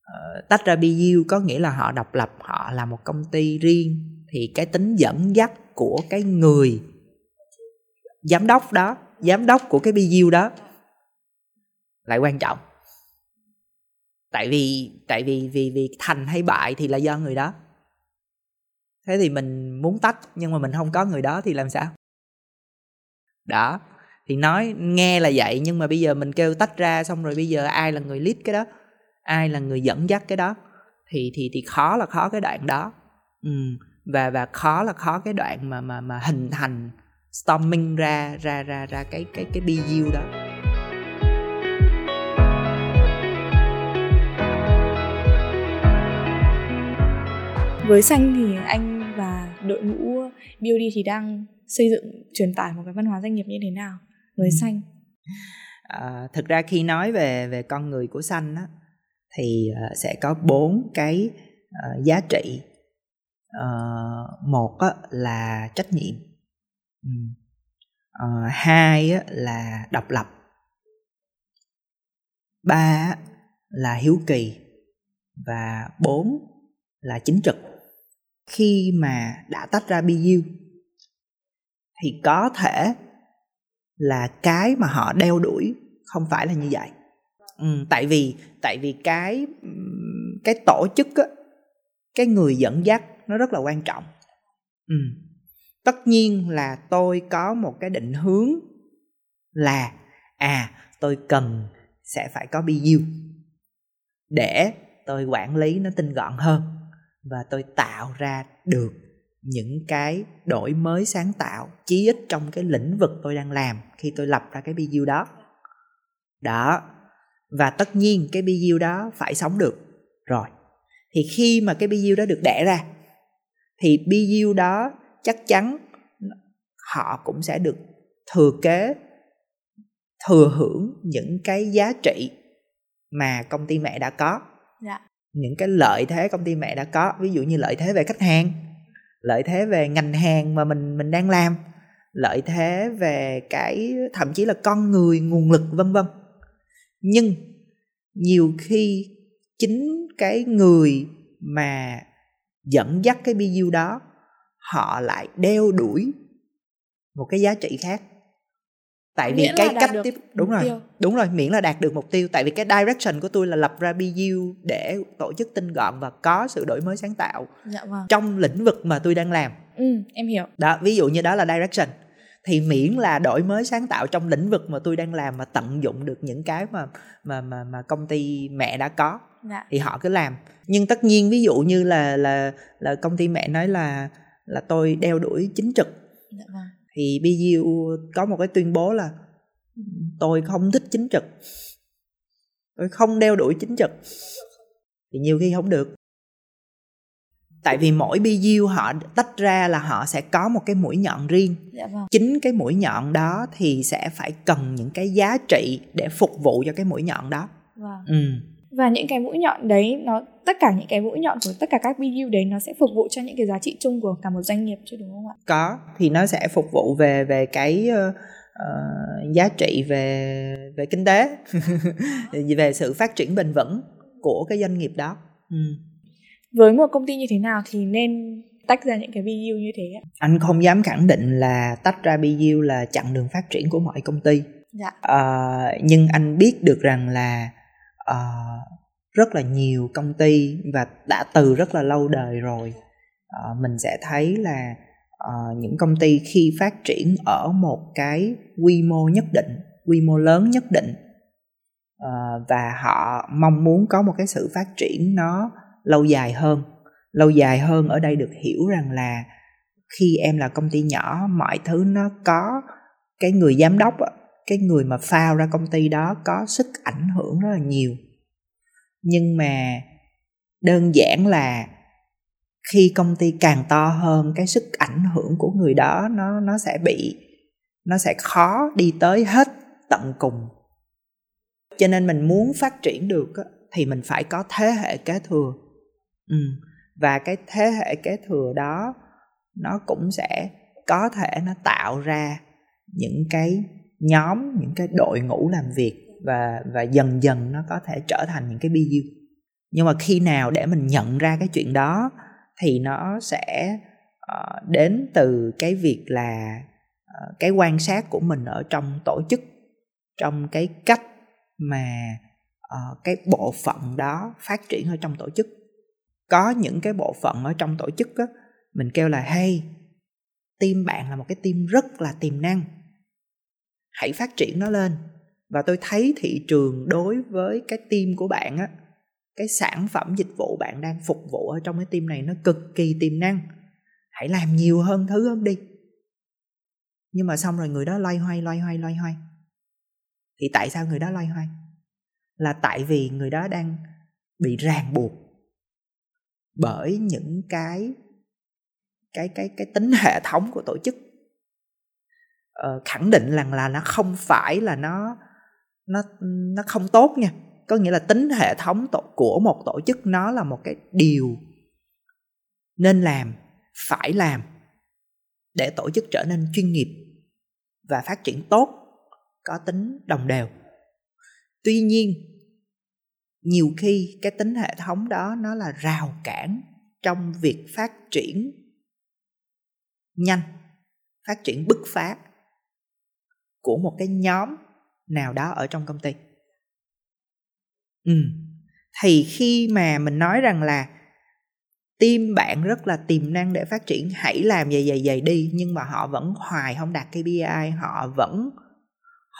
uh, tách ra BU có nghĩa là họ độc lập họ là một công ty riêng thì cái tính dẫn dắt của cái người giám đốc đó giám đốc của cái BU đó lại quan trọng. Tại vì tại vì vì vì thành hay bại thì là do người đó. Thế thì mình muốn tách, nhưng mà mình không có người đó thì làm sao? Đó, thì nói, nghe là vậy, nhưng mà bây giờ mình kêu tách ra, xong rồi bây giờ ai là người lead cái đó? Ai là người dẫn dắt cái đó? Thì thì thì khó là khó cái đoạn đó. Ừ. và và khó là khó cái đoạn mà mà mà hình thành, storming ra ra ra ra cái cái cái BU đó. Với xanh thì anh và đội ngũ BOD thì đang xây dựng truyền tải một cái văn hóa doanh nghiệp như thế nào với ừ. xanh? À, thực ra khi nói về về con người của xanh á thì uh, sẽ có bốn cái uh, giá trị. Uh, một á, là trách nhiệm. Uh, hai á, là độc lập. Ba là hiếu kỳ. Và bốn là chính trực khi mà đã tách ra BU thì có thể là cái mà họ đeo đuổi không phải là như vậy ừ, tại vì tại vì cái cái tổ chức á, cái người dẫn dắt nó rất là quan trọng ừ. tất nhiên là tôi có một cái định hướng là à tôi cần sẽ phải có BU để tôi quản lý nó tinh gọn hơn và tôi tạo ra được những cái đổi mới sáng tạo, chí ít trong cái lĩnh vực tôi đang làm khi tôi lập ra cái BU đó. Đó. Và tất nhiên cái BU đó phải sống được. Rồi. Thì khi mà cái BU đó được đẻ ra, thì BU đó chắc chắn họ cũng sẽ được thừa kế, thừa hưởng những cái giá trị mà công ty mẹ đã có. Dạ những cái lợi thế công ty mẹ đã có, ví dụ như lợi thế về khách hàng, lợi thế về ngành hàng mà mình mình đang làm, lợi thế về cái, thậm chí là con người, nguồn lực, vân vân. Nhưng nhiều khi chính cái người mà dẫn dắt cái BU đó, họ lại đeo đuổi một cái giá trị khác tại vì cái cách tiếp đúng rồi tiêu. đúng rồi miễn là đạt được mục tiêu tại vì cái direction của tôi là lập ra BU để tổ chức tinh gọn và có sự đổi mới sáng tạo dạ vâng. trong lĩnh vực mà tôi đang làm ừ em hiểu đó ví dụ như đó là direction thì miễn là đổi mới sáng tạo trong lĩnh vực mà tôi đang làm mà tận dụng được những cái mà mà mà mà công ty mẹ đã có dạ. thì họ cứ làm nhưng tất nhiên ví dụ như là là là công ty mẹ nói là là tôi đeo đuổi chính trực dạ vâng. Thì BU có một cái tuyên bố là tôi không thích chính trực tôi không đeo đuổi chính trực thì nhiều khi không được tại vì mỗi BU họ tách ra là họ sẽ có một cái mũi nhọn riêng dạ vâng. chính cái mũi nhọn đó thì sẽ phải cần những cái giá trị để phục vụ cho cái mũi nhọn đó vâng. ừ. Và những cái mũi nhọn đấy nó tất cả những cái mũi nhọn của tất cả các BU đấy nó sẽ phục vụ cho những cái giá trị chung của cả một doanh nghiệp chứ đúng không ạ? Có thì nó sẽ phục vụ về về cái uh, uh, giá trị về về kinh tế về sự phát triển bền vững của cái doanh nghiệp đó. Ừ. Với một công ty như thế nào thì nên tách ra những cái BU như thế anh không dám khẳng định là tách ra BU là chặn đường phát triển của mọi công ty. Dạ. à, nhưng anh biết được rằng là uh, rất là nhiều công ty và đã từ rất là lâu đời rồi. Uh, mình sẽ thấy là uh, những công ty khi phát triển ở một cái quy mô nhất định quy mô lớn nhất định uh, và họ mong muốn có một cái sự phát triển nó lâu dài hơn. Lâu dài hơn ở đây được hiểu rằng là khi em là công ty nhỏ mọi thứ nó có cái người giám đốc cái người mà phao ra công ty đó có sức ảnh hưởng rất là nhiều nhưng mà đơn giản là khi công ty càng to hơn, cái sức ảnh hưởng của người đó nó nó sẽ bị, nó sẽ khó đi tới hết tận cùng cho nên mình muốn phát triển được thì mình phải có thế hệ kế thừa ừ. và cái thế hệ kế thừa đó nó cũng sẽ có thể nó tạo ra những cái nhóm những cái đội ngũ làm việc và và dần dần nó có thể trở thành những cái BU nhưng mà khi nào để mình nhận ra cái chuyện đó thì nó sẽ uh, đến từ cái việc là uh, cái quan sát của mình ở trong tổ chức trong cái cách mà uh, cái bộ phận đó phát triển ở trong tổ chức. Có những cái bộ phận ở trong tổ chức á mình kêu là hey team bạn là một cái team rất là tiềm năng hãy phát triển nó lên. Và tôi thấy thị trường đối với cái team của bạn á, cái sản phẩm dịch vụ bạn đang phục vụ ở trong cái team này nó cực kỳ tiềm năng. Hãy làm nhiều hơn thứ hơn đi. Nhưng mà xong rồi người đó loay hoay loay hoay loay hoay. Thì tại sao người đó loay hoay? Là tại vì người đó đang bị ràng buộc bởi những cái cái cái cái tính hệ thống của tổ chức. Ờ, khẳng định rằng là nó không phải là nó nó nó không tốt nha. Có nghĩa là tính hệ thống tổ, của một tổ chức nó là một cái điều nên làm phải làm để tổ chức trở nên chuyên nghiệp và phát triển tốt có tính đồng đều. Tuy nhiên nhiều khi cái tính hệ thống đó nó là rào cản trong việc phát triển nhanh phát triển bứt phá của một cái nhóm nào đó ở trong công ty. Ừ. Thì khi mà mình nói rằng là team bạn rất là tiềm năng để phát triển, hãy làm dày dày dày đi, nhưng mà họ vẫn hoài không đạt KPI họ vẫn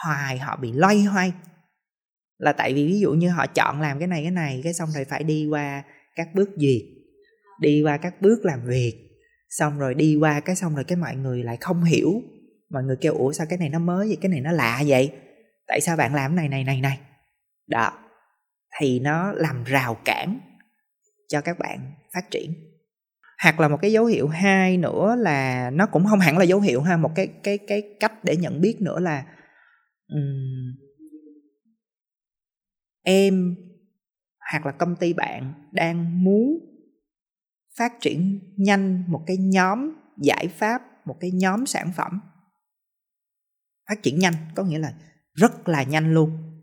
hoài, họ bị loay hoay. Là tại vì ví dụ như họ chọn làm cái này cái này, cái xong rồi phải đi qua các bước duyệt đi qua các bước làm việc, xong rồi đi qua cái xong rồi cái mọi người lại không hiểu mọi người kêu ủa sao cái này nó mới vậy? Cái này nó lạ vậy? Tại sao bạn làm này này này này? Đó. Thì nó làm rào cản cho các bạn phát triển. Hoặc là một cái dấu hiệu hai nữa là nó cũng không hẳn là dấu hiệu ha một cái cái cái cách để nhận biết nữa là um, em hoặc là công ty bạn đang muốn phát triển nhanh một cái nhóm giải pháp một cái nhóm sản phẩm phát triển nhanh, có nghĩa là rất là nhanh luôn.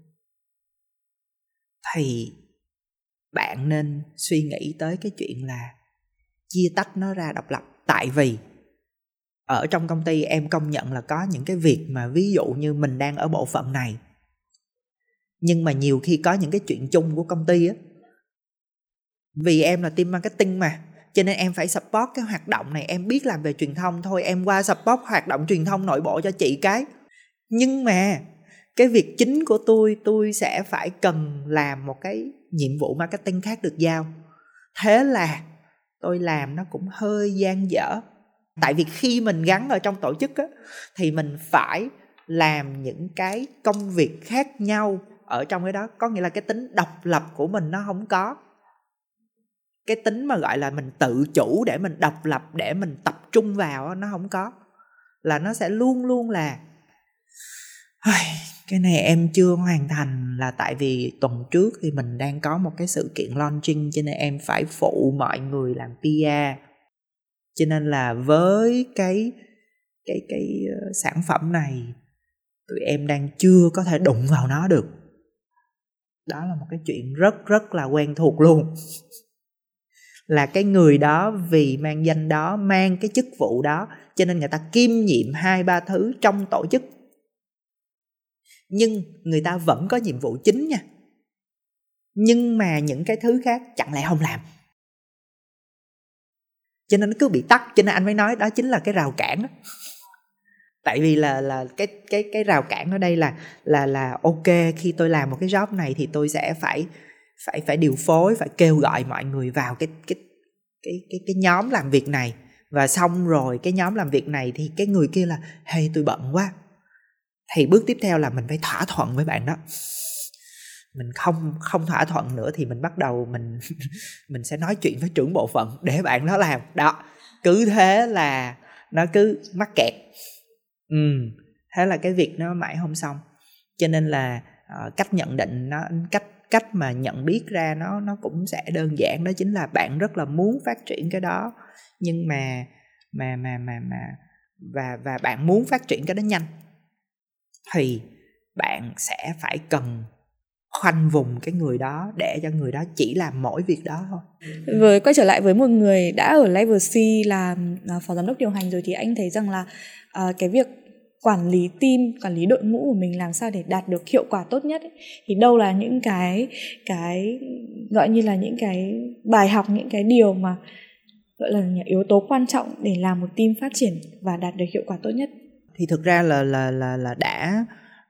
Thì bạn nên suy nghĩ tới cái chuyện là chia tách nó ra độc lập. Tại vì ở trong công ty em công nhận là có những cái việc mà ví dụ như mình đang ở bộ phận này. Nhưng mà nhiều khi có những cái chuyện chung của công ty á. Vì em là team marketing mà, cho nên em phải support cái hoạt động này. Em biết làm về truyền thông thôi, em qua support hoạt động truyền thông nội bộ cho chị cái nhưng mà cái việc chính của tôi tôi sẽ phải cần làm một cái nhiệm vụ marketing khác được giao. Thế là tôi làm nó cũng hơi gian dở. Tại vì khi mình gắn ở trong tổ chức á, thì mình phải làm những cái công việc khác nhau ở trong cái đó. Có nghĩa là cái tính độc lập của mình nó không có. Cái tính mà gọi là mình tự chủ để mình độc lập để mình tập trung vào nó không có. Là nó sẽ luôn luôn là cái này em chưa hoàn thành là tại vì tuần trước thì mình đang có một cái sự kiện launching, cho nên em phải phụ mọi người làm PR cho nên là với cái cái cái ờ, sản phẩm này, tụi em đang chưa có thể đụng vào nó được. Đó là một cái chuyện rất rất là quen thuộc luôn. Là cái người đó vì mang danh đó, mang cái chức vụ đó, cho nên người ta kiêm nhiệm hai, ba thứ trong tổ chức nhưng người ta vẫn có nhiệm vụ chính nha. Nhưng mà những cái thứ khác chẳng lẽ không làm? Cho nên nó cứ bị tắt cho nên anh mới nói đó chính là cái rào cản đó. tại vì là là cái cái cái rào cản ở đây là là là ok, khi tôi làm một cái job này thì tôi sẽ phải phải phải điều phối, phải kêu gọi mọi người vào cái cái cái cái cái nhóm làm việc này. Và xong rồi cái nhóm làm việc này thì cái người kia là, hey, tôi bận quá thì bước tiếp theo là mình phải thỏa thuận với bạn đó. Mình không không thỏa thuận nữa thì mình bắt đầu mình mình sẽ nói chuyện với trưởng bộ phận để bạn đó làm. Đó cứ thế là nó cứ mắc kẹt. Ừ thế là cái việc nó mãi không xong. Cho nên là uh, cách nhận định nó cách cách mà nhận biết ra nó nó cũng sẽ đơn giản. Đó chính là bạn rất là muốn phát triển cái đó nhưng mà mà mà mà mà và và bạn muốn phát triển cái đó nhanh thì bạn sẽ phải cần khoanh vùng cái người đó để cho người đó chỉ làm mỗi việc đó thôi. Với quay trở lại với một người đã ở level C là à, phó giám đốc điều hành rồi thì anh thấy rằng là uh, cái việc quản lý team, quản lý đội ngũ của mình làm sao để đạt được hiệu quả tốt nhất ấy. thì đâu là những cái cái gọi như là những cái bài học, những cái điều mà gọi là yếu tố quan trọng để làm một team phát triển và đạt được hiệu quả tốt nhất thì thực ra là là là là đã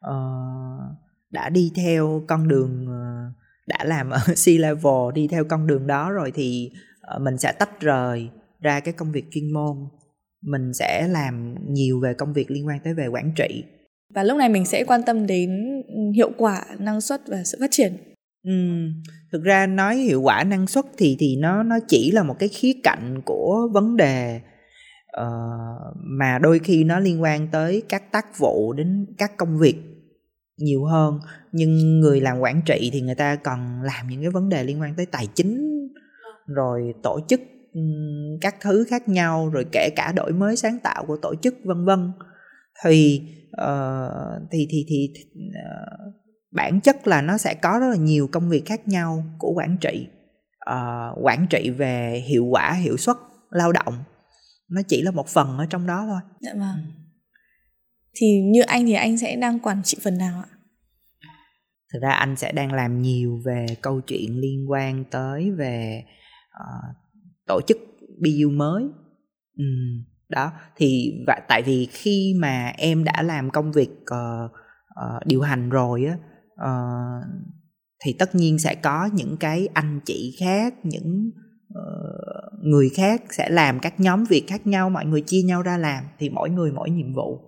uh, đã đi theo con đường uh, đã làm ở C level đi theo con đường đó rồi thì uh, mình sẽ tách rời ra cái công việc chuyên môn. Mình sẽ làm nhiều về công việc liên quan tới về quản trị. Và lúc này mình sẽ quan tâm đến hiệu quả năng suất và sự phát triển. Ừ, thực ra nói hiệu quả năng suất thì thì nó nó chỉ là một cái khía cạnh của vấn đề uh, mà đôi khi nó liên quan tới các tác vụ đến các công việc nhiều hơn. Nhưng người làm quản trị thì người ta cần làm những cái vấn đề liên quan tới tài chính rồi tổ chức các thứ khác nhau rồi kể cả đổi mới sáng tạo của tổ chức vân vân. Thì uh, thì thì thì uh, bản chất là nó sẽ có rất là nhiều công việc khác nhau của quản trị. Uh, quản trị về hiệu quả hiệu suất lao động nó chỉ là một phần ở trong đó thôi. Dạ vâng. Thì như anh thì anh sẽ đang quản trị phần nào ạ? Thực ra anh sẽ đang làm nhiều về câu chuyện liên quan tới về uh, tổ chức BU mới. Ừ, đó. Thì và tại vì khi mà em đã làm công việc uh, uh, điều hành rồi á uh, thì tất nhiên sẽ có những cái anh chị khác những uh, người khác sẽ làm các nhóm việc khác nhau, mọi người chia nhau ra làm thì mỗi người mỗi nhiệm vụ.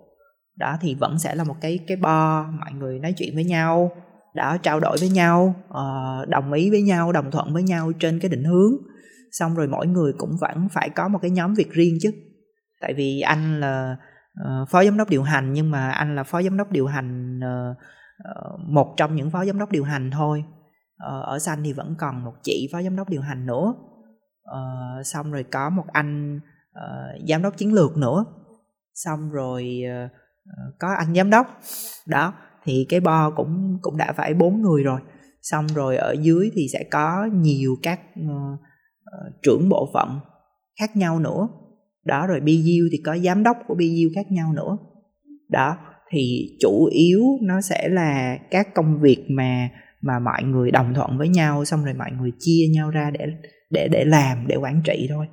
Đó thì vẫn sẽ là một cái cái bo, mọi người nói chuyện với nhau đã trao đổi với nhau ờ, đồng ý với nhau, đồng thuận với nhau trên cái định hướng. Xong rồi mỗi người cũng vẫn phải có một cái nhóm việc riêng chứ. Tại vì anh là ờ, phó giám đốc điều hành nhưng mà anh là phó giám đốc điều hành ờ, một trong những phó giám đốc điều hành thôi. Ở xanh thì vẫn còn một chị phó giám đốc điều hành nữa uh, xong rồi có một anh uh, giám đốc chiến lược nữa. Xong rồi uh, có anh giám đốc. Đó thì cái bo cũng cũng đã phải bốn người rồi. Xong rồi ở dưới thì sẽ có nhiều các uh, trưởng bộ phận khác nhau nữa. Đó rồi BU thì có giám đốc của BU khác nhau nữa. Đó thì chủ yếu nó sẽ là các công việc mà mà mọi người đồng thuận với nhau xong rồi mọi người chia nhau ra để để để làm để quản trị thôi.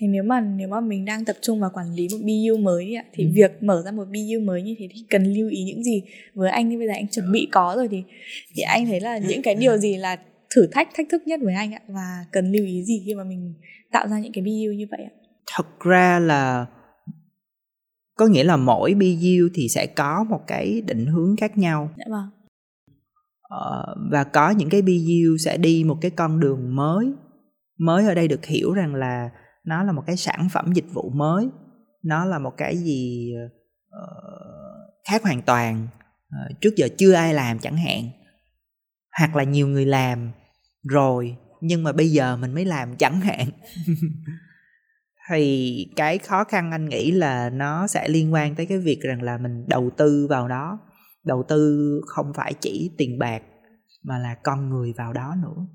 Thì nếu mà nếu mà mình đang tập trung vào quản lý một BU mới ạ, thì ừ. việc mở ra một BU mới như thế thì cần lưu ý những gì? Với anh thì bây giờ anh chuẩn bị có rồi thì thì anh thấy là những cái điều gì là thử thách thách thức nhất với anh ạ? Và cần lưu ý gì khi mà mình tạo ra những cái BU như vậy ạ? Thật ra là có nghĩa là mỗi BU thì sẽ có một cái định hướng khác nhau. Dạ vâng. Ờ, và có những cái BU sẽ đi một cái con đường mới mới ở đây được hiểu rằng là nó là một cái sản phẩm dịch vụ mới. Nó là một cái gì uh, khác hoàn toàn uh, trước giờ chưa ai làm chẳng hạn. Hoặc là nhiều người làm rồi nhưng mà bây giờ mình mới làm chẳng hạn. Thì cái khó khăn anh nghĩ là nó sẽ liên quan tới cái việc rằng là mình đầu tư vào đó. Đầu tư không phải chỉ tiền bạc mà là con người vào đó nữa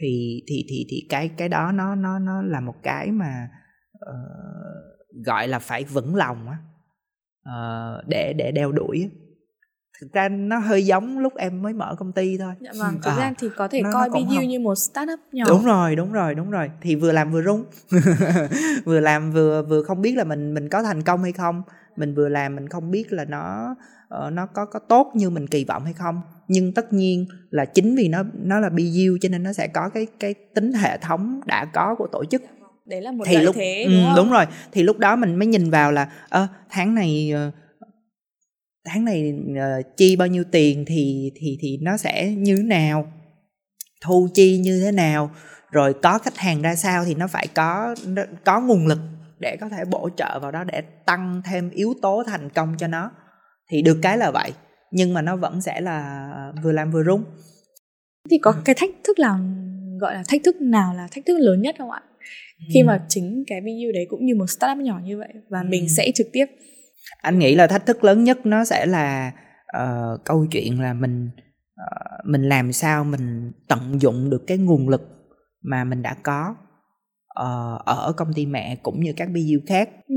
thì thì thì thì cái cái đó nó nó nó là một cái mà uh, gọi là phải vững lòng á. Uh, để để đeo đuổi thực ra nó hơi giống lúc em mới mở công ty thôi. Dạ vâng thực à, ra thì có thể nó, coi BU như một startup nhỏ. Đúng rồi đúng rồi đúng rồi. Thì vừa làm vừa rung. Vừa làm vừa vừa không biết là mình mình có thành công hay không. Mình vừa làm mình không biết là nó uh, nó có có tốt như mình kỳ vọng hay không nhưng tất nhiên là chính vì nó nó là BU cho nên nó sẽ có cái cái tính hệ thống đã có của tổ chức. Đấy là một thì lúc, thế đúng, ừ, không? đúng rồi. Thì lúc đó mình mới nhìn vào là ơ tháng này uh, tháng này uh, chi bao nhiêu tiền thì thì thì nó sẽ như thế nào thu chi như thế nào rồi có khách hàng ra sao thì nó phải có có nguồn lực để có thể bổ trợ vào đó để tăng thêm yếu tố thành công cho nó. Thì được cái là vậy nhưng mà nó vẫn sẽ là vừa làm vừa rung thì có cái thách thức nào gọi là thách thức nào là thách thức lớn nhất không ạ khi ừ. mà chính cái BU đấy cũng như một startup nhỏ như vậy và ừ. mình sẽ trực tiếp anh nghĩ là thách thức lớn nhất nó sẽ là uh, câu chuyện là mình uh, mình làm sao mình tận dụng được cái nguồn lực mà mình đã có uh, ở công ty mẹ cũng như các BU khác ừ.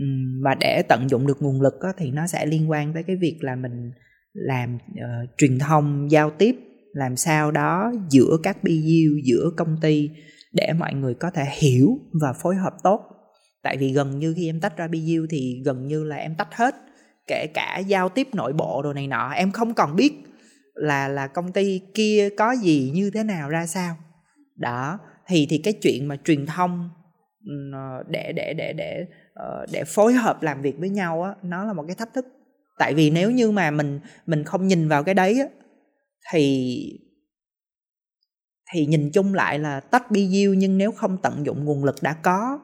um, và để tận dụng được nguồn lực đó, thì nó sẽ liên quan tới cái việc là mình làm uh, truyền thông giao tiếp làm sao đó giữa các BU giữa công ty để mọi người có thể hiểu và phối hợp tốt. Tại vì gần như khi em tách ra BU thì gần như là em tách hết kể cả giao tiếp nội bộ đồ này nọ. Em không còn biết là là công ty kia có gì như thế nào ra sao. Đó thì thì cái chuyện mà truyền thông ờ, để để để để ờ, để phối hợp làm việc với nhau á nó là một cái thách thức tại vì nếu như mà mình mình không nhìn vào cái đấy á thì thì nhìn chung lại là tách BU nhưng nếu không tận dụng nguồn lực đã có.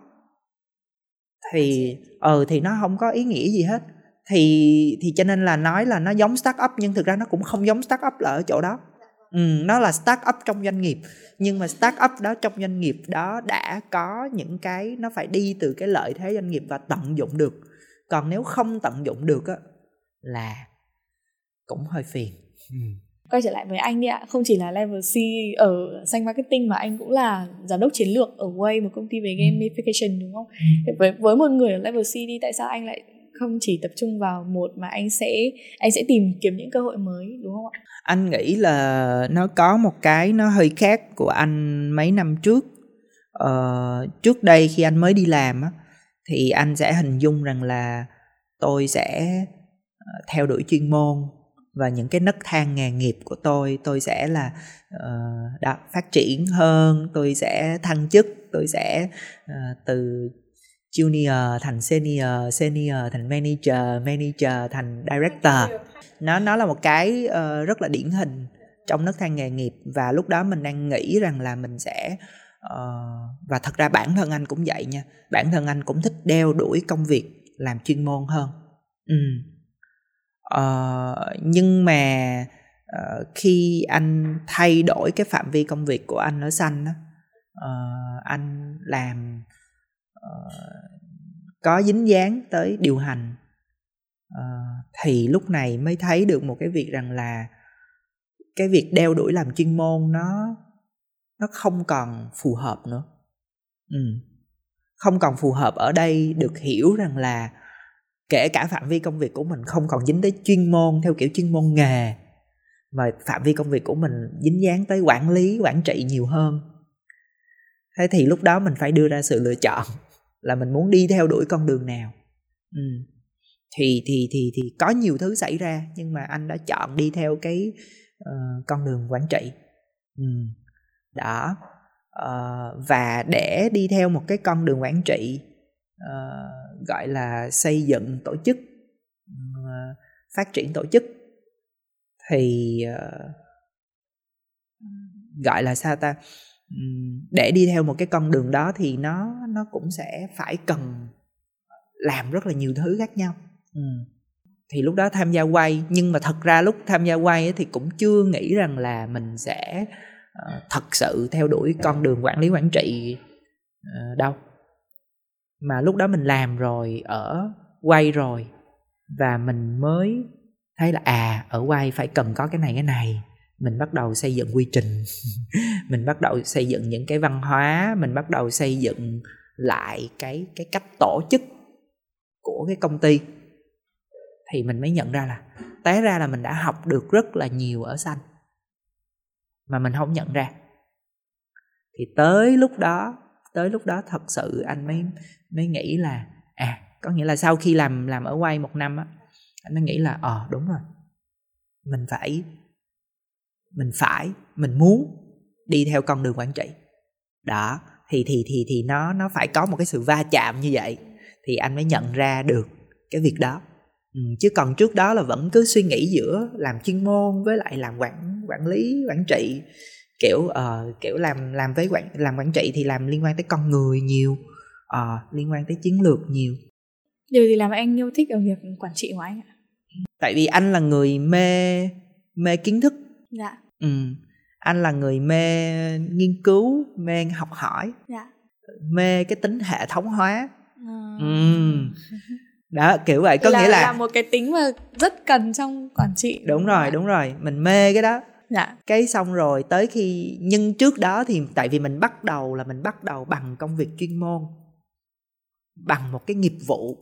Thì ờ thì nó không có ý nghĩa gì hết. Thì thì cho nên là nói là nó giống start up nhưng thực ra nó cũng không giống start up là ở chỗ đó. Ừ, nó là start up trong doanh nghiệp. Nhưng mà start up đó trong doanh nghiệp đó đã có những cái nó phải đi từ cái lợi thế doanh nghiệp và tận dụng được. Còn nếu không tận dụng được á là cũng hơi phiền ừ. quay trở lại với anh đi ạ không chỉ là level C ở xanh marketing mà anh cũng là giám đốc chiến lược ở Way một công ty về ừ. gamification đúng không ừ. với với một người ở level C đi tại sao anh lại không chỉ tập trung vào một mà anh sẽ anh sẽ tìm kiếm những cơ hội mới đúng không ạ anh nghĩ là nó có một cái nó hơi khác của anh mấy năm trước ờ, trước đây khi anh mới đi làm á thì anh sẽ hình dung rằng là tôi sẽ theo đuổi chuyên môn và những cái nấc thang nghề nghiệp của tôi tôi sẽ là uh, đó, phát triển hơn tôi sẽ thăng chức tôi sẽ uh, từ junior thành senior senior thành manager manager thành director nó nó là một cái uh, rất là điển hình trong nấc thang nghề nghiệp và lúc đó mình đang nghĩ rằng là mình sẽ uh, và thật ra bản thân anh cũng vậy nha bản thân anh cũng thích đeo đuổi công việc làm chuyên môn hơn ừ uh, nhưng mà uh, khi anh thay đổi cái phạm vi công việc của anh ở xanh đó, uh, ờ, anh làm uh, có dính dáng tới điều hành uh, thì lúc này mới thấy được một cái việc rằng là cái việc đeo đuổi làm chuyên môn nó nó không còn phù hợp nữa ừ. không còn phù hợp ở đây được hiểu rằng là kể cả phạm vi công việc của mình không còn dính tới chuyên môn theo kiểu chuyên môn nghề mà phạm vi công việc của mình dính dáng tới quản lý quản trị nhiều hơn thế thì lúc đó mình phải đưa ra sự lựa chọn là mình muốn đi theo đuổi con đường nào ừ. thì thì thì thì có nhiều thứ xảy ra nhưng mà anh đã chọn đi theo cái uh, con đường quản trị ừ. đó uh, và để đi theo một cái con đường quản trị uh, gọi là xây dựng tổ chức uh, phát triển tổ chức. Thì uh, gọi là sao ta? Để đi theo một cái con đường đó thì nó nó cũng sẽ phải cần làm rất là nhiều thứ khác nhau. Thì lúc đó tham gia quay nhưng mà thật ra lúc tham gia quay thì cũng chưa nghĩ rằng là mình sẽ uh, thật sự theo đuổi con đường quản lý quản trị uh, đâu mà lúc đó mình làm rồi, ở quay rồi, và mình mới thấy là à ở quay phải cần có cái này cái này. Mình bắt đầu xây dựng quy trình. Mình bắt đầu xây dựng những cái văn hóa, mình bắt đầu xây dựng lại cái cái cách tổ chức của cái công ty. Thì mình mới nhận ra là, té ra là mình đã học được rất là nhiều ở xanh. Mà mình không nhận ra. Thì tới lúc đó tới lúc đó thật sự anh mới mới nghĩ là à có nghĩa là sau khi làm làm ở quay một năm á anh mới nghĩ là ờ à, đúng rồi. Mình phải mình phải mình muốn đi theo con đường quản trị. Đó thì thì thì thì nó nó phải có một cái sự va chạm như vậy thì anh mới nhận ra được cái việc đó. Ừ, chứ còn trước đó là vẫn cứ suy nghĩ giữa làm chuyên môn với lại làm quản quản lý quản trị kiểu uh, kiểu làm làm với quản làm quản trị thì làm liên quan tới con người nhiều uh, liên quan tới chiến lược nhiều. Điều gì làm anh yêu thích ở việc quản trị của anh ạ? Tại vì anh là người mê mê kiến thức. Dạ. Ừ anh là người mê nghiên cứu mê học hỏi dạ. mê cái tính hệ thống hóa. À. ừ. đó kiểu vậy. Có là, nghĩa là là một cái tính mà rất cần trong quản trị. Đúng rồi đúng rồi. Mình mê cái đó dạ. cái xong rồi, tới khi, nhưng trước đó thì tại vì mình bắt đầu là mình bắt đầu bằng công việc chuyên môn, bằng một cái nghiệp vụ.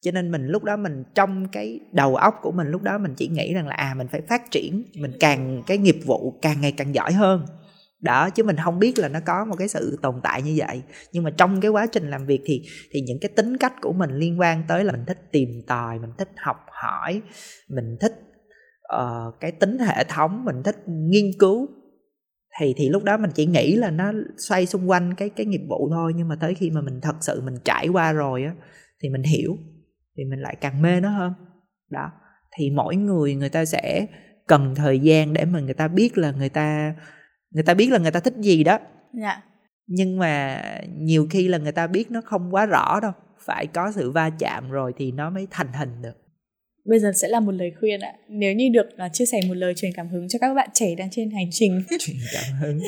Cho nên mình lúc đó mình, trong cái đầu óc của mình lúc đó mình chỉ nghĩ rằng là à mình phải phát triển, mình càng, cái nghiệp vụ càng ngày càng giỏi hơn. Đó, chứ mình không biết là nó có một cái sự tồn tại như vậy. Nhưng mà trong cái quá trình làm việc thì thì những cái tính cách của mình liên quan tới là mình thích tìm tòi, mình thích học hỏi, mình thích uh, cái tính hệ thống mình thích nghiên cứu thì thì lúc đó mình chỉ nghĩ là nó xoay xung quanh cái cái nghiệp vụ thôi. Nhưng mà tới khi mà mình thật sự mình trải qua rồi á thì mình hiểu thì mình lại càng mê nó hơn. Đó thì mỗi người người ta sẽ cần thời gian để mà người ta biết là người ta người ta biết là người ta thích gì đó. Dạ. Nhưng mà nhiều khi là người ta biết nó không quá rõ đâu phải có sự va chạm rồi thì nó mới thành hình được bây giờ sẽ là một lời khuyên ạ nếu như được uh, chia sẻ một lời truyền cảm hứng cho các bạn trẻ đang trên hành trình truyền cảm hứng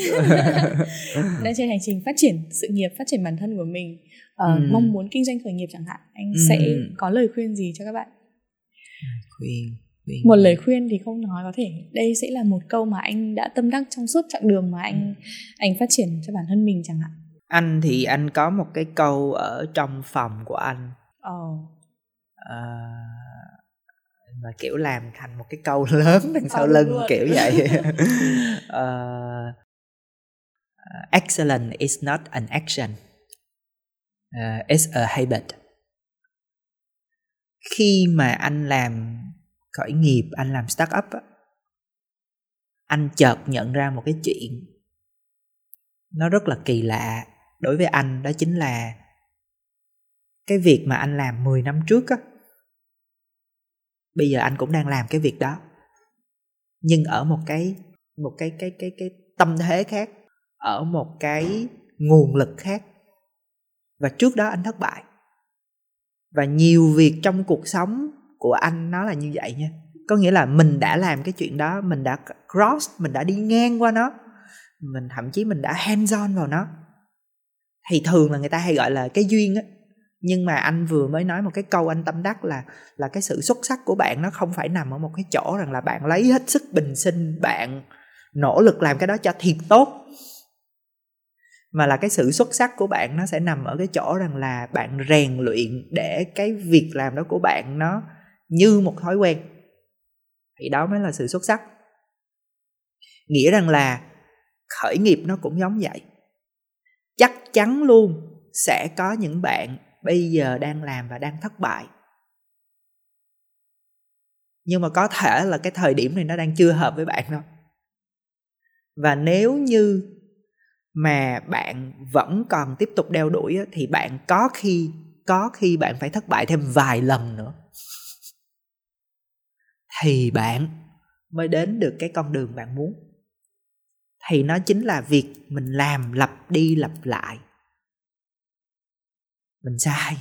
đang trên hành trình phát triển sự nghiệp phát triển bản thân của mình uh, ừ. mong muốn kinh doanh khởi nghiệp chẳng hạn anh ừ. sẽ có lời khuyên gì cho các bạn khuyên, một lời khuyên thì không nói có thể đây sẽ là một câu mà anh đã tâm đắc trong suốt chặng đường mà anh ừ. anh phát triển cho bản thân mình chẳng hạn anh thì anh có một cái câu ở trong phòng của anh oh. uh, mà kiểu làm thành một cái câu lớn đằng sau lưng luôn. kiểu vậy. Uh, excellent is not an action. Uh, it's a habit. Khi mà anh làm khởi nghiệp anh làm start up anh chợt nhận ra một cái chuyện nó rất là kỳ lạ đối với anh đó chính là cái việc mà anh làm 10 năm trước á bây giờ anh cũng đang làm cái việc đó. Nhưng ở một cái một cái cái cái cái tâm thế khác, ở một cái nguồn lực khác. Và trước đó anh thất bại. Và nhiều việc trong cuộc sống của anh nó là như vậy nha. Có nghĩa là mình đã làm cái chuyện đó, mình đã cross, mình đã đi ngang qua nó. Mình, thậm chí mình đã hands on vào nó. Thì thường là người ta hay gọi là cái duyên á nhưng mà anh vừa mới nói một cái câu, anh tâm đắc là là cái sự xuất sắc của bạn nó không phải nằm ở một cái chỗ rằng là bạn lấy hết sức bình sinh, bạn nỗ lực làm cái đó cho thiệt tốt. Mà là cái sự xuất sắc của bạn nó sẽ nằm ở cái chỗ rằng là bạn rèn luyện để cái việc làm đó của bạn nó như một thói quen. Thì đó mới là sự xuất sắc. Nghĩa rằng là khởi nghiệp nó cũng giống vậy. Chắc chắn luôn sẽ có những bạn bây giờ đang làm và đang thất bại. Nhưng mà có thể là cái thời điểm này nó đang chưa hợp với bạn đâu. Và nếu như mà bạn vẫn còn tiếp tục đeo đuổi thì bạn có khi có khi bạn phải thất bại thêm vài lần nữa. Thì bạn mới đến được cái con đường bạn muốn. Thì nó chính là việc mình làm, lặp đi lặp lại mình sai.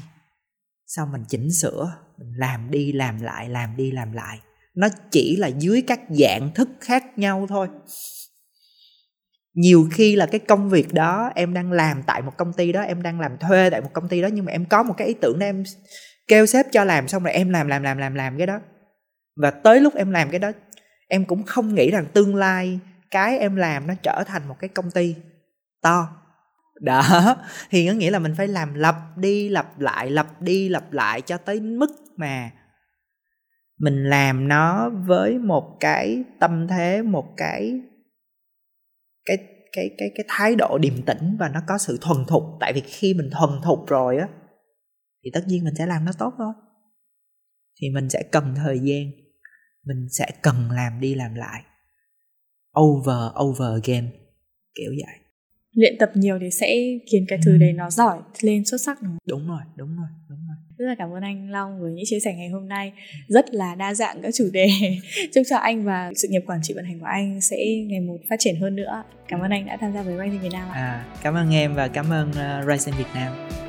Sau mình chỉnh sửa? Mình làm đi, làm lại, làm đi, làm lại. Nó chỉ là dưới các dạng thức khác nhau thôi. Nhiều khi là cái công việc đó, em đang làm tại một công ty đó, em đang làm thuê tại một công ty đó, nhưng mà em có một cái ý tưởng đó em kêu sếp cho làm, xong rồi em làm làm làm làm làm cái đó. Và tới lúc em làm cái đó, em cũng không nghĩ rằng tương lai cái em làm nó trở thành một cái công ty to đó, thì có nghĩa là mình phải làm lặp đi, lặp lại, lặp đi, lặp lại cho tới mức mà mình làm nó với một cái tâm thế, một cái cái cái cái cái thái độ điềm tĩnh và nó có sự thuần thục. Tại vì khi mình thuần thục rồi á, thì tất nhiên mình sẽ làm nó tốt thôi. Thì mình sẽ cần thời gian, mình sẽ cần làm đi làm lại. Over over again, kiểu vậy luyện tập nhiều thì sẽ khiến cái thứ ừ. đấy nó giỏi lên xuất sắc đúng không? Đúng rồi, đúng rồi, đúng rồi. Rất là cảm ơn anh Long với những chia sẻ ngày hôm nay rất là đa dạng các chủ đề. Chúc cho anh và sự nghiệp quản trị vận hành của anh sẽ ngày một phát triển hơn nữa. Cảm ơn anh đã tham gia với Rising Việt Nam ạ. À, cảm ơn em và cảm ơn uh, Rising Việt Nam.